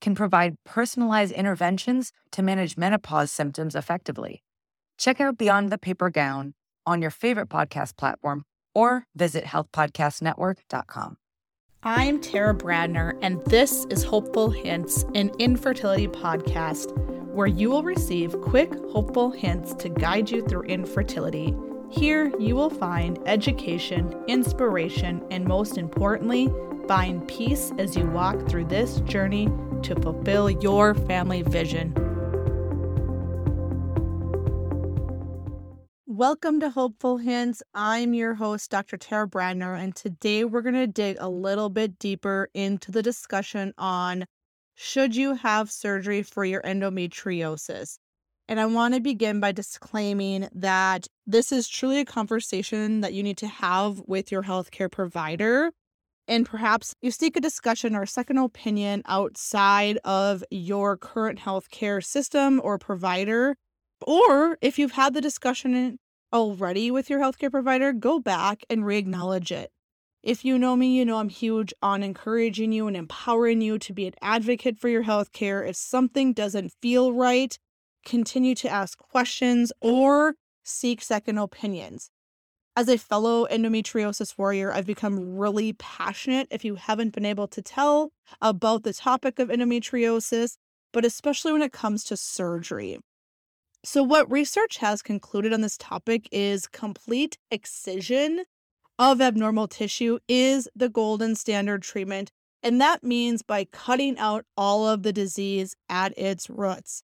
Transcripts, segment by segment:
can provide personalized interventions to manage menopause symptoms effectively. Check out Beyond the Paper Gown on your favorite podcast platform or visit healthpodcastnetwork.com. I'm Tara Brandner, and this is Hopeful Hints, an infertility podcast where you will receive quick, hopeful hints to guide you through infertility. Here, you will find education, inspiration, and most importantly, find peace as you walk through this journey to fulfill your family vision. Welcome to Hopeful Hints. I'm your host, Dr. Tara Brandner, and today we're going to dig a little bit deeper into the discussion on should you have surgery for your endometriosis? And I want to begin by disclaiming that this is truly a conversation that you need to have with your healthcare provider. And perhaps you seek a discussion or a second opinion outside of your current healthcare system or provider. Or if you've had the discussion already with your healthcare provider, go back and re acknowledge it. If you know me, you know I'm huge on encouraging you and empowering you to be an advocate for your healthcare. If something doesn't feel right, continue to ask questions or seek second opinions. As a fellow endometriosis warrior, I've become really passionate, if you haven't been able to tell, about the topic of endometriosis, but especially when it comes to surgery. So, what research has concluded on this topic is complete excision of abnormal tissue is the golden standard treatment. And that means by cutting out all of the disease at its roots.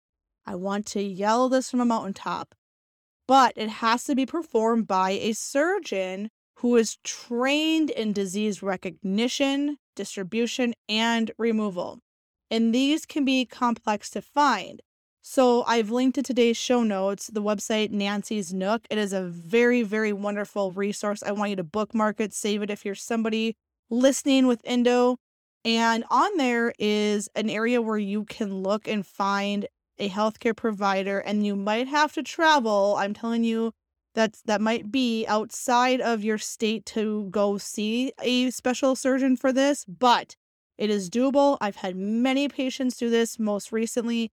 I want to yell this from a mountaintop, but it has to be performed by a surgeon who is trained in disease recognition, distribution, and removal. And these can be complex to find. So I've linked to today's show notes the website Nancy's Nook. It is a very, very wonderful resource. I want you to bookmark it, save it if you're somebody listening with Endo. And on there is an area where you can look and find a healthcare provider, and you might have to travel. I'm telling you, that's that might be outside of your state to go see a special surgeon for this, but it is doable. I've had many patients do this most recently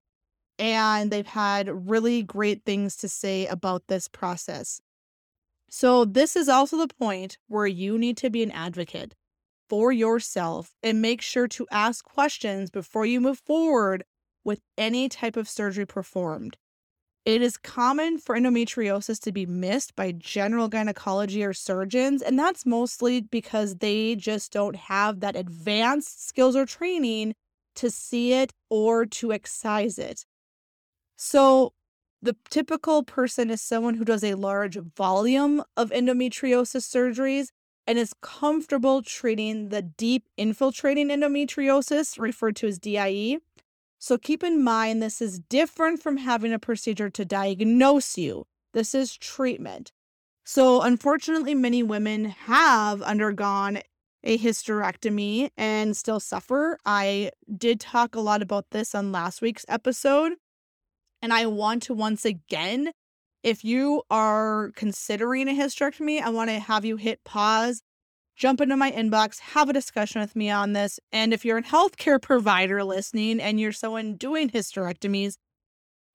and they've had really great things to say about this process. So, this is also the point where you need to be an advocate for yourself and make sure to ask questions before you move forward with any type of surgery performed. It is common for endometriosis to be missed by general gynecology or surgeons, and that's mostly because they just don't have that advanced skills or training to see it or to excise it. So, the typical person is someone who does a large volume of endometriosis surgeries and is comfortable treating the deep infiltrating endometriosis, referred to as DIE. So, keep in mind this is different from having a procedure to diagnose you. This is treatment. So, unfortunately, many women have undergone a hysterectomy and still suffer. I did talk a lot about this on last week's episode. And I want to once again, if you are considering a hysterectomy, I want to have you hit pause, jump into my inbox, have a discussion with me on this. And if you're a healthcare provider listening and you're someone doing hysterectomies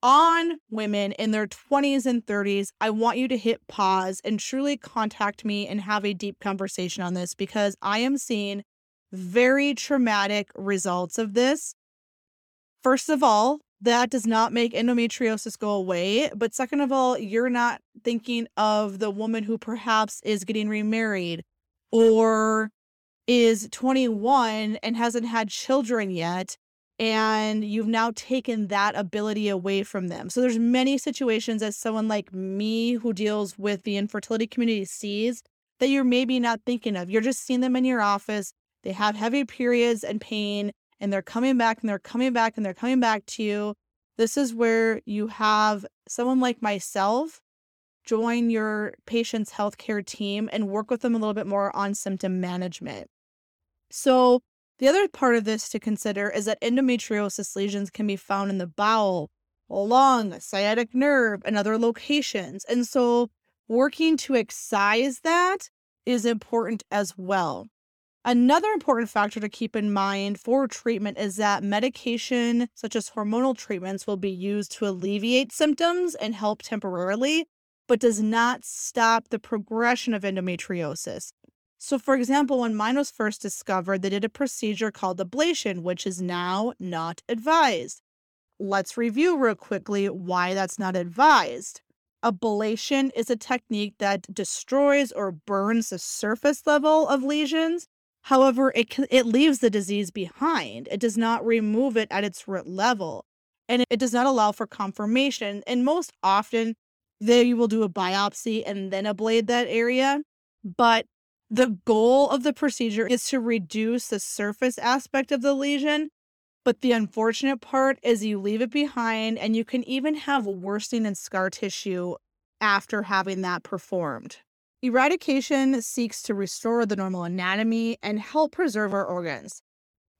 on women in their 20s and 30s, I want you to hit pause and truly contact me and have a deep conversation on this because I am seeing very traumatic results of this. First of all, that does not make endometriosis go away. But second of all, you're not thinking of the woman who perhaps is getting remarried or is 21 and hasn't had children yet and you've now taken that ability away from them. So there's many situations as someone like me who deals with the infertility community sees that you're maybe not thinking of. You're just seeing them in your office. They have heavy periods and pain and they're coming back and they're coming back and they're coming back to you. This is where you have someone like myself join your patient's healthcare team and work with them a little bit more on symptom management. So, the other part of this to consider is that endometriosis lesions can be found in the bowel, lung, sciatic nerve, and other locations. And so, working to excise that is important as well. Another important factor to keep in mind for treatment is that medication, such as hormonal treatments, will be used to alleviate symptoms and help temporarily, but does not stop the progression of endometriosis. So, for example, when mine was first discovered, they did a procedure called ablation, which is now not advised. Let's review real quickly why that's not advised. Ablation is a technique that destroys or burns the surface level of lesions However, it it leaves the disease behind. It does not remove it at its root level, and it does not allow for confirmation. And most often, they will do a biopsy and then ablate that area. But the goal of the procedure is to reduce the surface aspect of the lesion. But the unfortunate part is you leave it behind, and you can even have worsening and scar tissue after having that performed. Eradication seeks to restore the normal anatomy and help preserve our organs.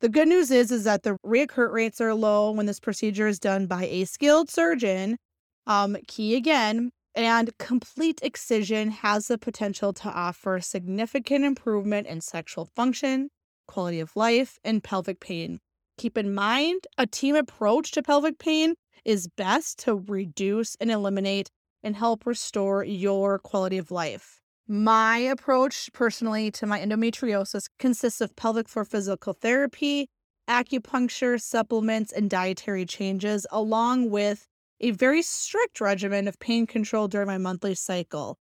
The good news is, is that the reoccurrence rates are low when this procedure is done by a skilled surgeon. Um, key again, and complete excision has the potential to offer significant improvement in sexual function, quality of life, and pelvic pain. Keep in mind, a team approach to pelvic pain is best to reduce and eliminate and help restore your quality of life. My approach personally to my endometriosis consists of pelvic floor physical therapy, acupuncture, supplements, and dietary changes, along with a very strict regimen of pain control during my monthly cycle.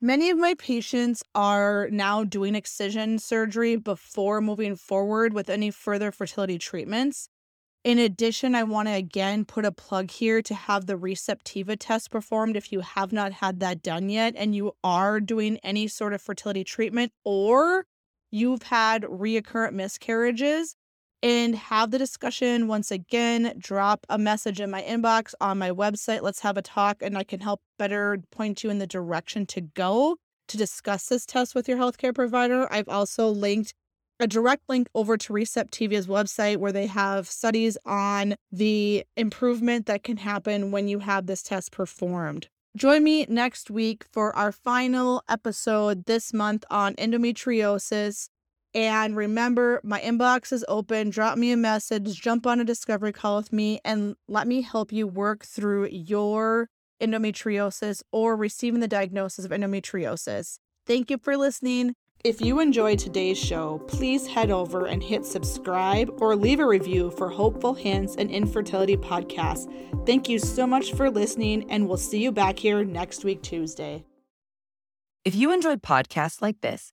Many of my patients are now doing excision surgery before moving forward with any further fertility treatments. In addition, I want to again put a plug here to have the Receptiva test performed if you have not had that done yet and you are doing any sort of fertility treatment or you've had recurrent miscarriages and have the discussion once again. Drop a message in my inbox on my website. Let's have a talk and I can help better point you in the direction to go to discuss this test with your healthcare provider. I've also linked a direct link over to Receptiva's website where they have studies on the improvement that can happen when you have this test performed. Join me next week for our final episode this month on endometriosis. And remember, my inbox is open. Drop me a message, jump on a discovery call with me, and let me help you work through your endometriosis or receiving the diagnosis of endometriosis. Thank you for listening. If you enjoyed today's show, please head over and hit subscribe or leave a review for Hopeful Hints and Infertility Podcast. Thank you so much for listening, and we'll see you back here next week, Tuesday. If you enjoyed podcasts like this,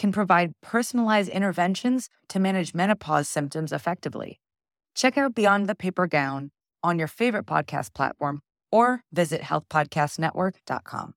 can provide personalized interventions to manage menopause symptoms effectively. Check out Beyond the Paper Gown on your favorite podcast platform or visit healthpodcastnetwork.com.